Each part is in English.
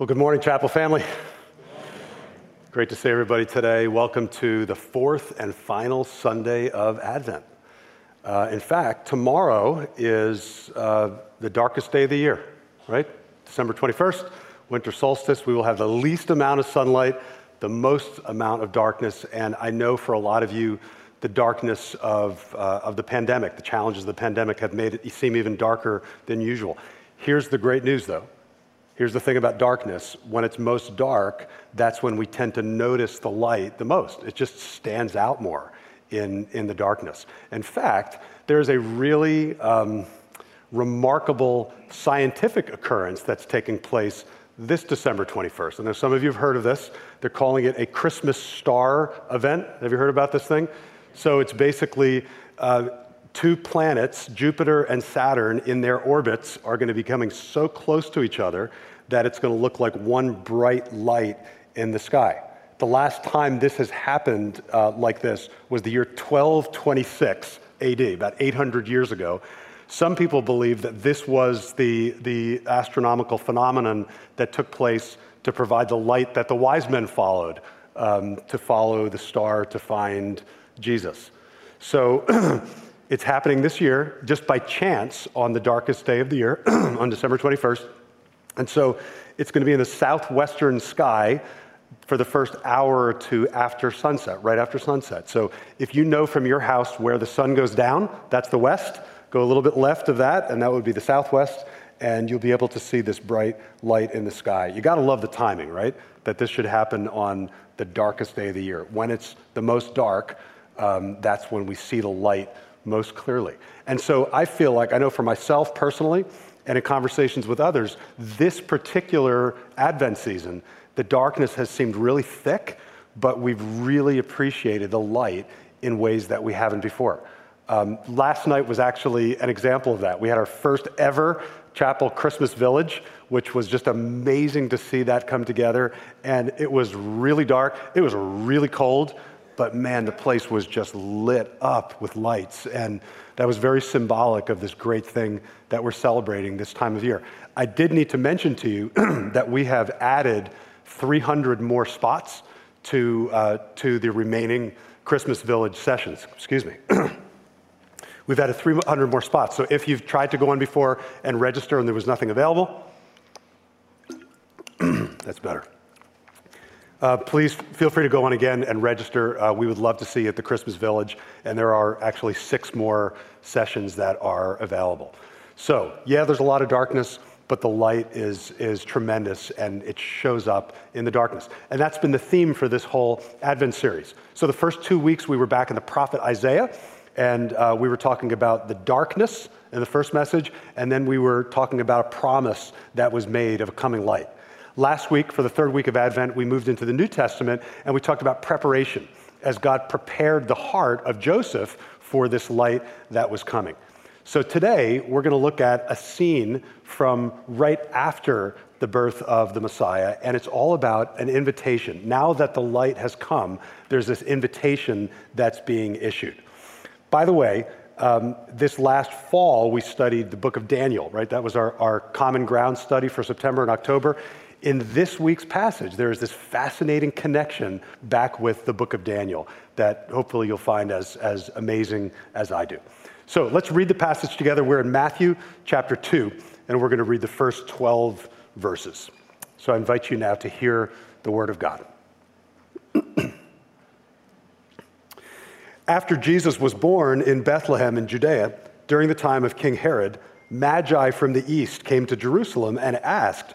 Well, good morning, Chapel family. Great to see everybody today. Welcome to the fourth and final Sunday of Advent. Uh, in fact, tomorrow is uh, the darkest day of the year, right? December 21st, winter solstice. We will have the least amount of sunlight, the most amount of darkness, and I know for a lot of you, the darkness of, uh, of the pandemic, the challenges of the pandemic have made it seem even darker than usual. Here's the great news, though Here's the thing about darkness when it's most dark, that's when we tend to notice the light the most. It just stands out more in, in the darkness. In fact, there's a really um, remarkable scientific occurrence that's taking place this December 21st. I know some of you have heard of this. They're calling it a Christmas star event. Have you heard about this thing? So it's basically uh, two planets, Jupiter and Saturn, in their orbits are going to be coming so close to each other that it's going to look like one bright light in the sky. The last time this has happened uh, like this was the year 1226 AD, about 800 years ago. Some people believe that this was the, the astronomical phenomenon that took place to provide the light that the wise men followed, um, to follow the star to find Jesus. So it's happening this year just by chance on the darkest day of the year, on December 21st. And so it's going to be in the southwestern sky for the first hour or two after sunset, right after sunset. So if you know from your house where the sun goes down, that's the west. Go a little bit left of that, and that would be the southwest, and you'll be able to see this bright light in the sky. You got to love the timing, right? That this should happen on the darkest day of the year. When it's the most dark, um, that's when we see the light most clearly. And so I feel like, I know for myself personally, and in conversations with others, this particular Advent season, the darkness has seemed really thick, but we've really appreciated the light in ways that we haven't before. Um, last night was actually an example of that. We had our first ever Chapel Christmas Village, which was just amazing to see that come together. And it was really dark, it was really cold, but man, the place was just lit up with lights. And that was very symbolic of this great thing that we're celebrating this time of year. I did need to mention to you that we have added 300 more spots to, uh, to the remaining Christmas Village sessions. Excuse me. We've added 300 more spots. So if you've tried to go on before and register and there was nothing available, that's better. Uh, please feel free to go on again and register. Uh, we would love to see you at the Christmas Village, and there are actually six more sessions that are available. So, yeah, there's a lot of darkness, but the light is, is tremendous and it shows up in the darkness. And that's been the theme for this whole Advent series. So, the first two weeks we were back in the prophet Isaiah, and uh, we were talking about the darkness in the first message, and then we were talking about a promise that was made of a coming light. Last week, for the third week of Advent, we moved into the New Testament and we talked about preparation as God prepared the heart of Joseph for this light that was coming. So today, we're going to look at a scene from right after the birth of the Messiah, and it's all about an invitation. Now that the light has come, there's this invitation that's being issued. By the way, um, this last fall, we studied the book of Daniel, right? That was our, our common ground study for September and October in this week's passage, there is this fascinating connection back with the book of Daniel that hopefully you'll find as, as amazing as I do. So let's read the passage together. We're in Matthew chapter 2, and we're going to read the first 12 verses. So I invite you now to hear the word of God. After Jesus was born in Bethlehem in Judea, during the time of King Herod, Magi from the east came to Jerusalem and asked,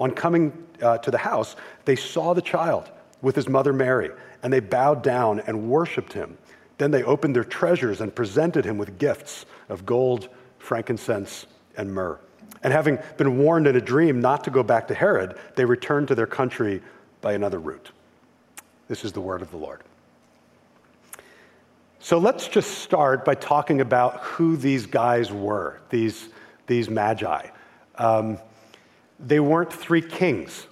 On coming uh, to the house, they saw the child with his mother Mary, and they bowed down and worshiped him. Then they opened their treasures and presented him with gifts of gold, frankincense, and myrrh. And having been warned in a dream not to go back to Herod, they returned to their country by another route. This is the word of the Lord. So let's just start by talking about who these guys were, these, these magi. Um, they weren't three kings,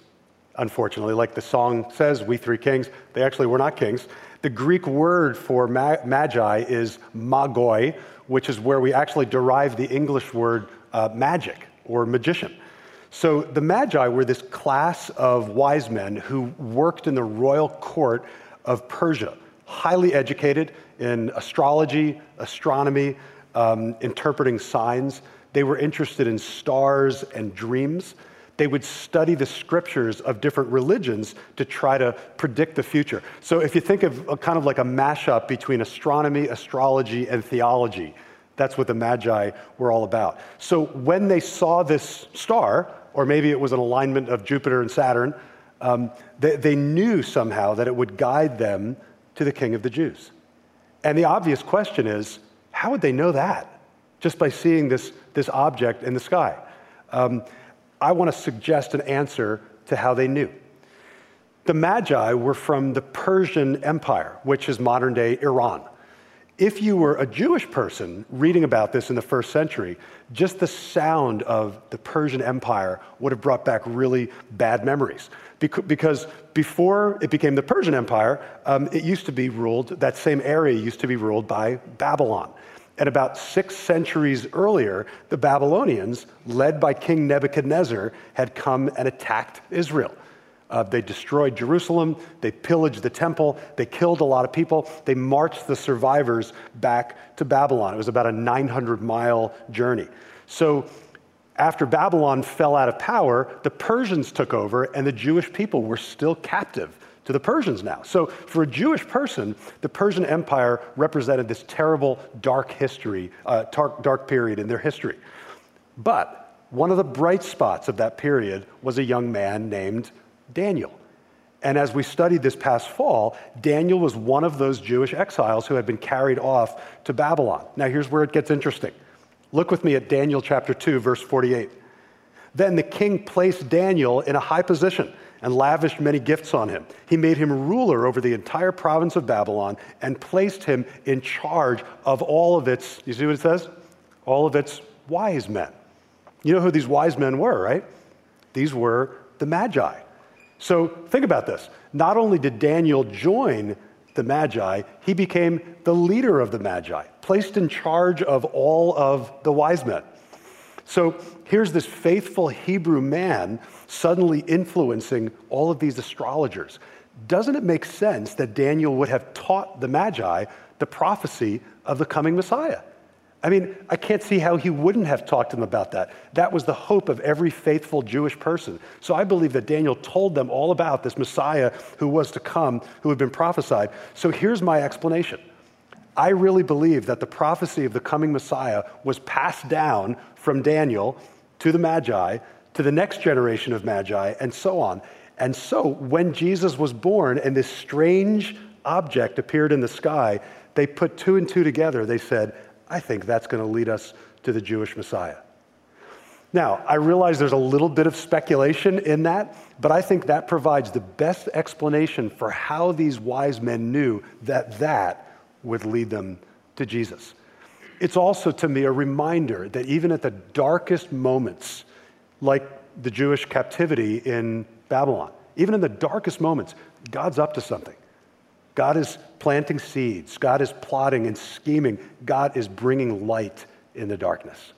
unfortunately, like the song says, We Three Kings. They actually were not kings. The Greek word for magi is magoi, which is where we actually derive the English word uh, magic or magician. So the Magi were this class of wise men who worked in the royal court of Persia, highly educated in astrology, astronomy, um, interpreting signs. They were interested in stars and dreams. They would study the scriptures of different religions to try to predict the future. So, if you think of kind of like a mashup between astronomy, astrology, and theology, that's what the Magi were all about. So, when they saw this star, or maybe it was an alignment of Jupiter and Saturn, um, they, they knew somehow that it would guide them to the King of the Jews. And the obvious question is how would they know that? Just by seeing this, this object in the sky. Um, I want to suggest an answer to how they knew. The Magi were from the Persian Empire, which is modern day Iran. If you were a Jewish person reading about this in the first century, just the sound of the Persian Empire would have brought back really bad memories. Because before it became the Persian Empire, um, it used to be ruled, that same area used to be ruled by Babylon. And about six centuries earlier, the Babylonians, led by King Nebuchadnezzar, had come and attacked Israel. Uh, they destroyed Jerusalem, they pillaged the temple, they killed a lot of people, they marched the survivors back to Babylon. It was about a 900 mile journey. So, after Babylon fell out of power, the Persians took over, and the Jewish people were still captive to the Persians now. So, for a Jewish person, the Persian Empire represented this terrible, dark history, uh, dark, dark period in their history. But one of the bright spots of that period was a young man named Daniel. And as we studied this past fall, Daniel was one of those Jewish exiles who had been carried off to Babylon. Now, here's where it gets interesting. Look with me at Daniel chapter 2, verse 48. Then the king placed Daniel in a high position and lavished many gifts on him. He made him ruler over the entire province of Babylon and placed him in charge of all of its, you see what it says? All of its wise men. You know who these wise men were, right? These were the Magi. So think about this. Not only did Daniel join the Magi, he became the leader of the Magi, placed in charge of all of the wise men. So here's this faithful Hebrew man suddenly influencing all of these astrologers. Doesn't it make sense that Daniel would have taught the Magi the prophecy of the coming Messiah? I mean, I can't see how he wouldn't have talked to them about that. That was the hope of every faithful Jewish person. So I believe that Daniel told them all about this Messiah who was to come, who had been prophesied. So here's my explanation. I really believe that the prophecy of the coming Messiah was passed down from Daniel to the Magi, to the next generation of Magi, and so on. And so when Jesus was born and this strange object appeared in the sky, they put two and two together. They said, I think that's going to lead us to the Jewish Messiah. Now, I realize there's a little bit of speculation in that, but I think that provides the best explanation for how these wise men knew that that would lead them to Jesus. It's also, to me, a reminder that even at the darkest moments, like the Jewish captivity in Babylon, even in the darkest moments, God's up to something. God is planting seeds, God is plotting and scheming, God is bringing light in the darkness.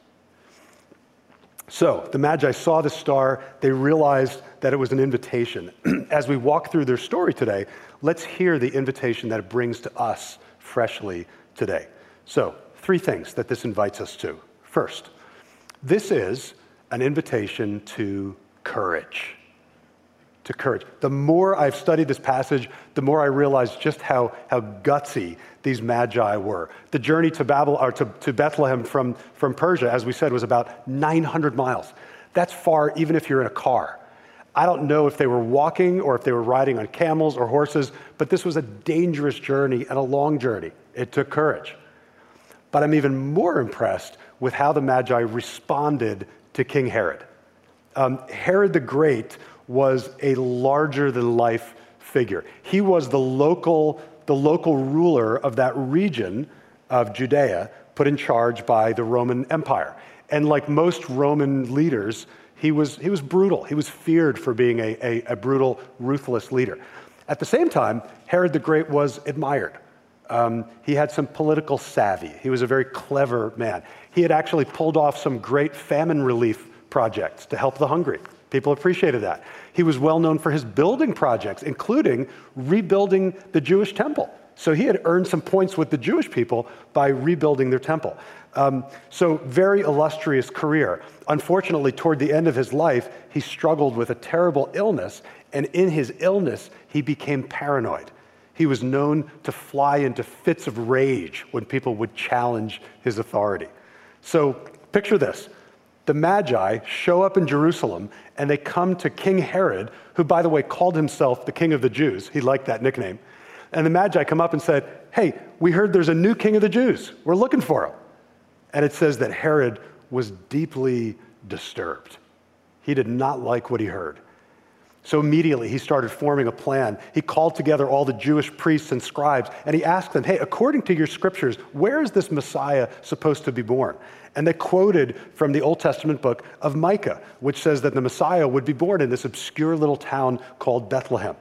So the Magi saw the star, they realized that it was an invitation. As we walk through their story today, let's hear the invitation that it brings to us freshly today. So, three things that this invites us to. First, this is an invitation to courage. to courage. The more I've studied this passage, the more I realize just how, how gutsy these magi were. The journey to, Babel, or to, to Bethlehem from, from Persia, as we said, was about 900 miles. That's far even if you're in a car. I don't know if they were walking or if they were riding on camels or horses, but this was a dangerous journey and a long journey. It took courage. But I'm even more impressed with how the Magi responded to King Herod. Um, Herod the Great was a larger than life figure. He was the local, the local ruler of that region of Judea, put in charge by the Roman Empire. And like most Roman leaders, he was, he was brutal. He was feared for being a, a, a brutal, ruthless leader. At the same time, Herod the Great was admired. Um, he had some political savvy. He was a very clever man. He had actually pulled off some great famine relief projects to help the hungry. People appreciated that. He was well known for his building projects, including rebuilding the Jewish temple. So he had earned some points with the Jewish people by rebuilding their temple. Um, so, very illustrious career. Unfortunately, toward the end of his life, he struggled with a terrible illness, and in his illness, he became paranoid. He was known to fly into fits of rage when people would challenge his authority. So, picture this the Magi show up in Jerusalem and they come to King Herod, who, by the way, called himself the King of the Jews. He liked that nickname. And the Magi come up and said, Hey, we heard there's a new King of the Jews. We're looking for him. And it says that Herod was deeply disturbed. He did not like what he heard. So immediately he started forming a plan. He called together all the Jewish priests and scribes and he asked them, Hey, according to your scriptures, where is this Messiah supposed to be born? And they quoted from the Old Testament book of Micah, which says that the Messiah would be born in this obscure little town called Bethlehem.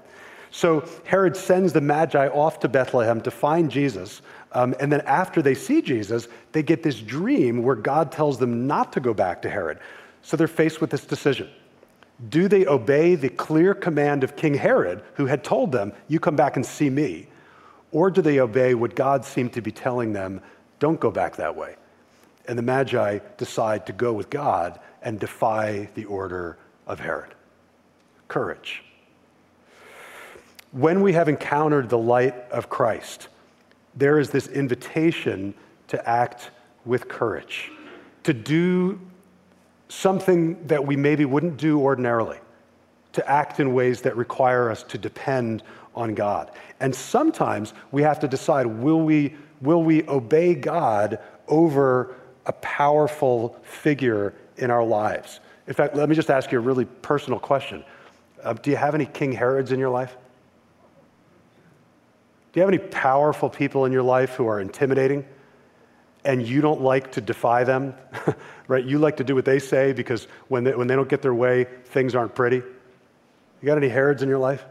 So Herod sends the Magi off to Bethlehem to find Jesus. Um, and then after they see Jesus, they get this dream where God tells them not to go back to Herod. So they're faced with this decision. Do they obey the clear command of King Herod, who had told them, You come back and see me? Or do they obey what God seemed to be telling them, Don't go back that way? And the Magi decide to go with God and defy the order of Herod. Courage. When we have encountered the light of Christ, there is this invitation to act with courage, to do something that we maybe wouldn't do ordinarily, to act in ways that require us to depend on God. And sometimes we have to decide will we, will we obey God over a powerful figure in our lives. In fact, let me just ask you a really personal question. Uh, do you have any King Herods in your life? Do you have any powerful people in your life who are intimidating and you don't like to defy them? right? You like to do what they say because when they, when they don't get their way, things aren't pretty. You got any Herods in your life?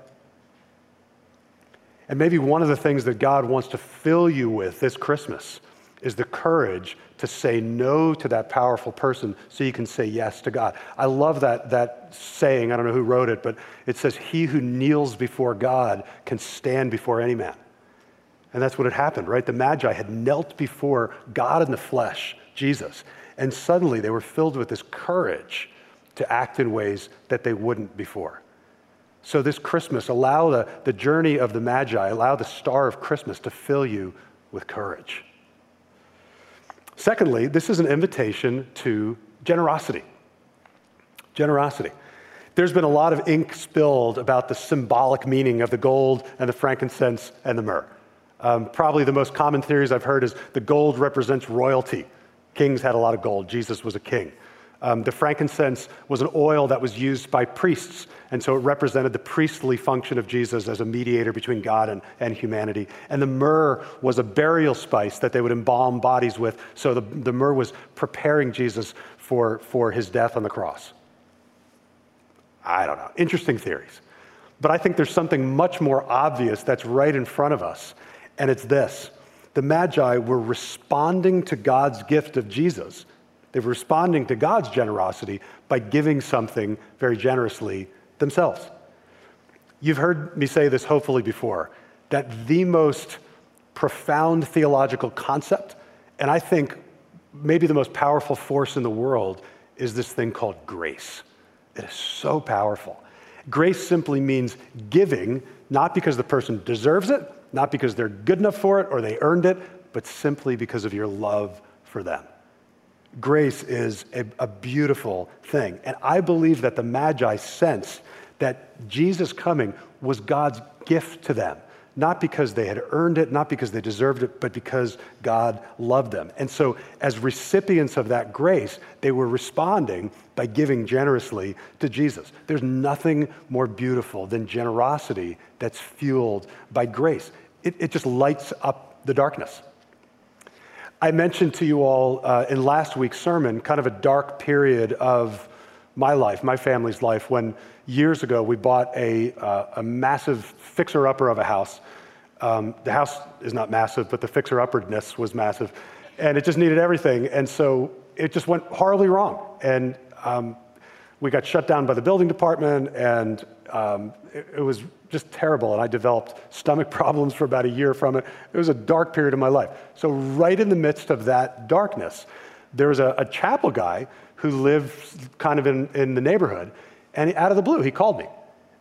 And maybe one of the things that God wants to fill you with this Christmas is the courage to say no to that powerful person so you can say yes to God. I love that, that saying. I don't know who wrote it, but it says, He who kneels before God can stand before any man. And that's what had happened, right? The Magi had knelt before God in the flesh, Jesus, and suddenly they were filled with this courage to act in ways that they wouldn't before. So, this Christmas, allow the, the journey of the Magi, allow the star of Christmas to fill you with courage. Secondly, this is an invitation to generosity. Generosity. There's been a lot of ink spilled about the symbolic meaning of the gold and the frankincense and the myrrh. Um, probably the most common theories I've heard is the gold represents royalty. Kings had a lot of gold, Jesus was a king. Um, the frankincense was an oil that was used by priests, and so it represented the priestly function of Jesus as a mediator between God and, and humanity. And the myrrh was a burial spice that they would embalm bodies with, so the, the myrrh was preparing Jesus for, for his death on the cross. I don't know. Interesting theories. But I think there's something much more obvious that's right in front of us, and it's this. The Magi were responding to God's gift of Jesus they're responding to God's generosity by giving something very generously themselves. You've heard me say this hopefully before that the most profound theological concept, and I think maybe the most powerful force in the world, is this thing called grace. It is so powerful. Grace simply means giving, not because the person deserves it, not because they're good enough for it or they earned it, but simply because of your love for them. Grace is a, a beautiful thing. And I believe that the Magi sensed that Jesus coming was God's gift to them not because they had earned it, not because they deserved it, but because God loved them. And so, as recipients of that grace, they were responding by giving generously to Jesus. There's nothing more beautiful than generosity that's fueled by grace, it, it just lights up the darkness. I mentioned to you all uh, in last week's sermon kind of a dark period of my life, my family's life, when years ago we bought a, uh, a massive fixer upper of a house. Um, the house is not massive, but the fixer upperness was massive. And it just needed everything. And so it just went horribly wrong. And um, we got shut down by the building department, and um, it, it, was just terrible. And I developed stomach problems for about a year from it. It was a dark period of my life. So, right in the midst of that darkness, there was a, a chapel guy who lived kind of in, in the neighborhood. And out of the blue, he called me.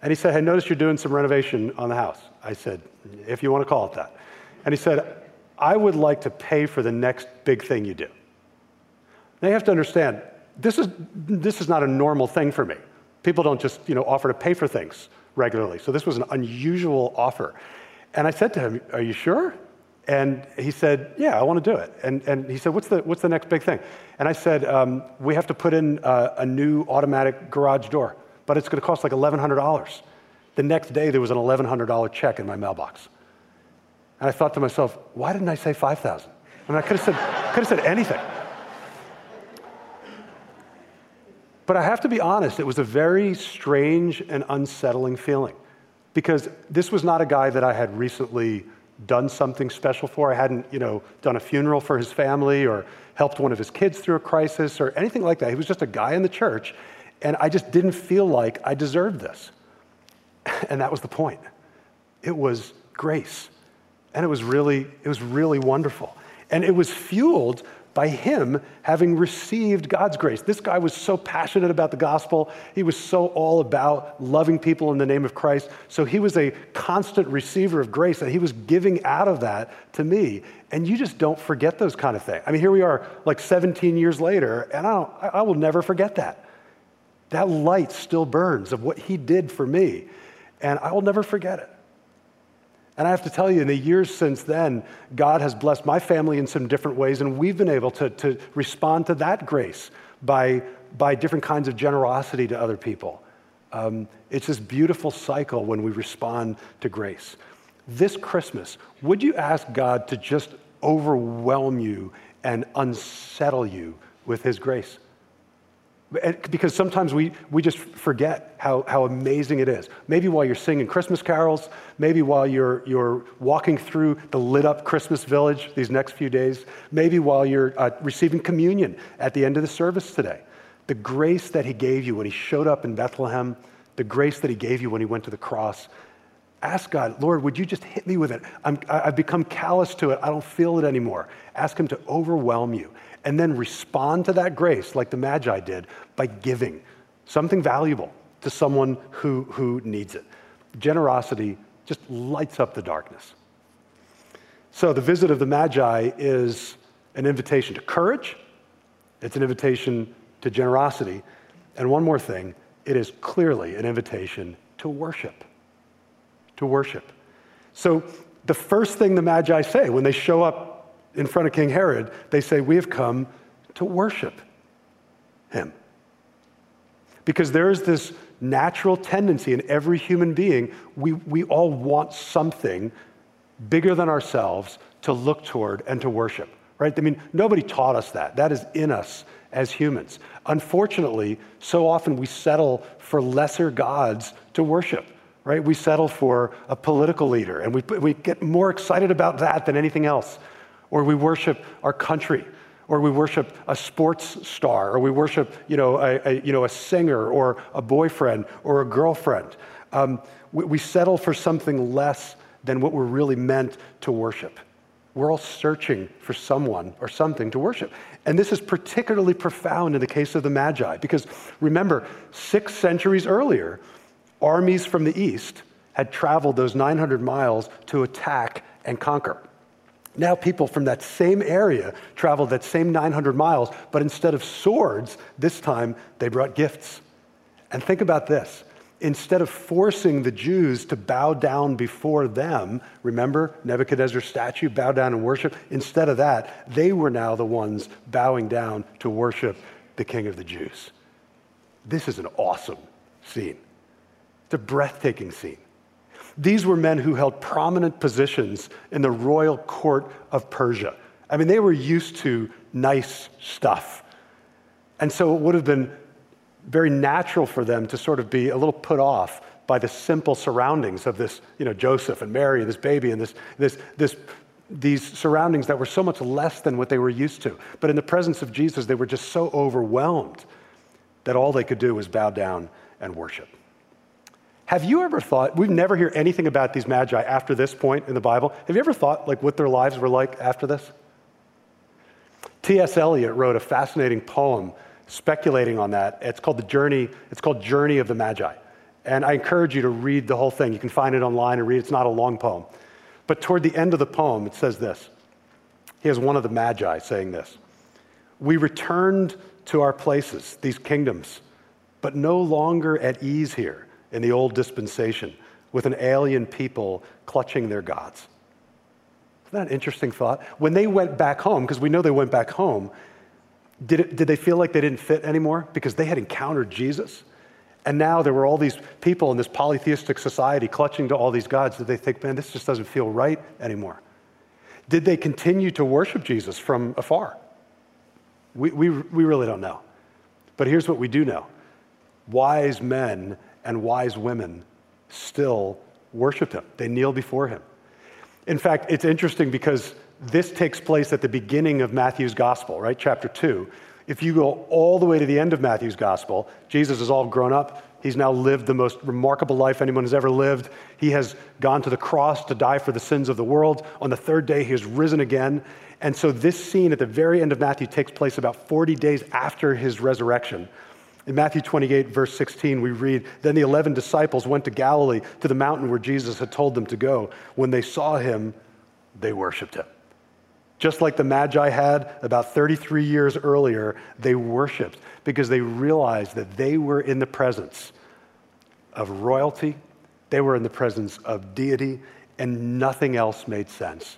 And he said, Hey, notice you're doing some renovation on the house. I said, If you want to call it that. And he said, I would like to pay for the next big thing you do. Now you have to understand, this is, this is not a normal thing for me. People don't just you know, offer to pay for things regularly. So this was an unusual offer. And I said to him, Are you sure? And he said, Yeah, I want to do it. And, and he said, what's the, what's the next big thing? And I said, um, We have to put in a, a new automatic garage door, but it's going to cost like $1,100. The next day, there was an $1,100 check in my mailbox. And I thought to myself, Why didn't I say 5000 I mean, I could have said, could have said anything. But I have to be honest, it was a very strange and unsettling feeling because this was not a guy that I had recently done something special for. I hadn't, you know, done a funeral for his family or helped one of his kids through a crisis or anything like that. He was just a guy in the church, and I just didn't feel like I deserved this. And that was the point. It was grace. And it was really, it was really wonderful. And it was fueled by him having received God's grace. This guy was so passionate about the gospel. He was so all about loving people in the name of Christ. So he was a constant receiver of grace, and he was giving out of that to me. And you just don't forget those kind of things. I mean, here we are, like 17 years later, and I, I will never forget that. That light still burns of what he did for me, and I will never forget it. And I have to tell you, in the years since then, God has blessed my family in some different ways, and we've been able to, to respond to that grace by, by different kinds of generosity to other people. Um, it's this beautiful cycle when we respond to grace. This Christmas, would you ask God to just overwhelm you and unsettle you with His grace? Because sometimes we, we just forget how, how amazing it is. Maybe while you're singing Christmas carols, maybe while you're, you're walking through the lit up Christmas village these next few days, maybe while you're uh, receiving communion at the end of the service today. The grace that He gave you when He showed up in Bethlehem, the grace that He gave you when He went to the cross. Ask God, Lord, would you just hit me with it? I'm, I've become callous to it. I don't feel it anymore. Ask Him to overwhelm you and then respond to that grace like the Magi did by giving something valuable to someone who, who needs it. Generosity just lights up the darkness. So, the visit of the Magi is an invitation to courage, it's an invitation to generosity, and one more thing it is clearly an invitation to worship. To worship. So, the first thing the Magi say when they show up in front of King Herod, they say, We have come to worship him. Because there is this natural tendency in every human being, we, we all want something bigger than ourselves to look toward and to worship, right? I mean, nobody taught us that. That is in us as humans. Unfortunately, so often we settle for lesser gods to worship, right? We settle for a political leader and we, we get more excited about that than anything else or we worship our country, or we worship a sports star, or we worship, you know, a, a you know, a singer, or a boyfriend, or a girlfriend. Um, we, we settle for something less than what we're really meant to worship. We're all searching for someone or something to worship. And this is particularly profound in the case of the Magi, because remember, six centuries earlier, Armies from the east had traveled those 900 miles to attack and conquer. Now, people from that same area traveled that same 900 miles, but instead of swords, this time they brought gifts. And think about this instead of forcing the Jews to bow down before them, remember Nebuchadnezzar's statue, bow down and worship? Instead of that, they were now the ones bowing down to worship the King of the Jews. This is an awesome scene. It's a breathtaking scene. These were men who held prominent positions in the royal court of Persia. I mean, they were used to nice stuff. And so it would have been very natural for them to sort of be a little put off by the simple surroundings of this, you know, Joseph and Mary and this baby and this, this, this, these surroundings that were so much less than what they were used to. But in the presence of Jesus, they were just so overwhelmed that all they could do was bow down and worship. Have you ever thought, we never hear anything about these magi after this point in the Bible. Have you ever thought like what their lives were like after this? T.S. Eliot wrote a fascinating poem speculating on that. It's called The Journey, it's called Journey of the Magi. And I encourage you to read the whole thing. You can find it online and read it. It's not a long poem. But toward the end of the poem, it says this. He has one of the Magi saying this We returned to our places, these kingdoms, but no longer at ease here in the old dispensation with an alien people clutching their gods. Isn't that an interesting thought? When they went back home, because we know they went back home, did, it, did they feel like they didn't fit anymore because they had encountered Jesus? And now there were all these people in this polytheistic society clutching to all these gods. Did they think, man, this just doesn't feel right anymore? Did they continue to worship Jesus from afar? We, we, we really don't know. But here's what we do know wise men and wise women still worshiped him, they kneel before him. In fact, it's interesting because this takes place at the beginning of Matthew's gospel, right? Chapter 2. If you go all the way to the end of Matthew's gospel, Jesus is all grown up. He's now lived the most remarkable life anyone has ever lived. He has gone to the cross to die for the sins of the world. On the third day, he has risen again. And so, this scene at the very end of Matthew takes place about 40 days after his resurrection. In Matthew 28, verse 16, we read Then the 11 disciples went to Galilee, to the mountain where Jesus had told them to go. When they saw him, they worshiped him. Just like the Magi had about 33 years earlier, they worshiped because they realized that they were in the presence of royalty, they were in the presence of deity, and nothing else made sense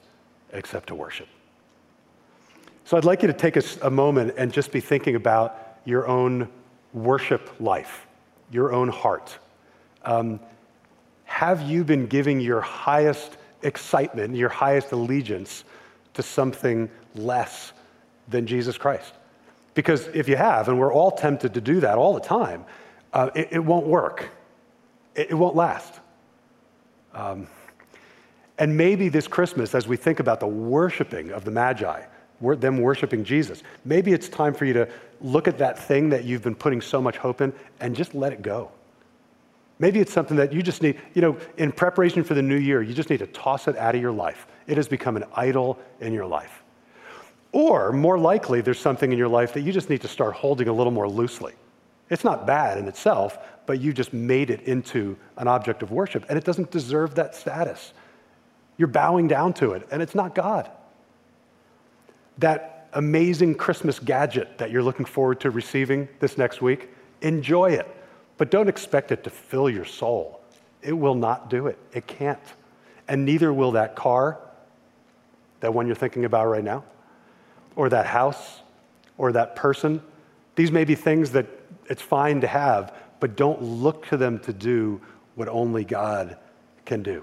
except to worship. So I'd like you to take a, a moment and just be thinking about your own worship life, your own heart. Um, have you been giving your highest excitement, your highest allegiance to something less than Jesus Christ? Because if you have, and we're all tempted to do that all the time, uh, it, it, won't work. It, it won't last. Um, and maybe this Christmas, as we think about the worshiping of the Magi, them worshiping Jesus. Maybe it's time for you to look at that thing that you've been putting so much hope in and just let it go. Maybe it's something that you just need, you know, in preparation for the new year, you just need to toss it out of your life. It has become an idol in your life. Or more likely, there's something in your life that you just need to start holding a little more loosely. It's not bad in itself, but you just made it into an object of worship, and it doesn't deserve that status. You're bowing down to it, and it's not God that amazing Christmas gadget that you're looking forward to receiving this next week, enjoy it. But don't expect it to fill your soul. It will not do it. It can't. And neither will that car, that one you're thinking about right now, or that house, or that person. These may be things that it's fine to have, but don't look to them to do what only God can do.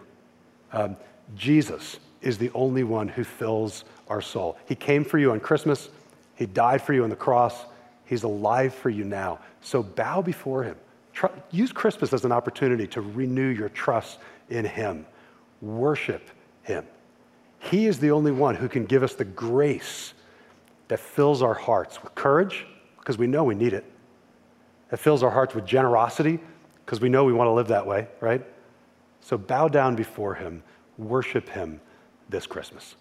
Um, Jesus is the only one who fills our soul. He came for you on Christmas, He died for you on the cross, He's alive for you now. So bow before Him. use Christmas as an opportunity to renew your trust in Him. Worship Him. He is the only one who can give us the grace that fills our hearts with courage, because we know we need it. That fills our hearts with generosity, because we know we want to live that way, right? So bow down before Him, worship Him this Christmas.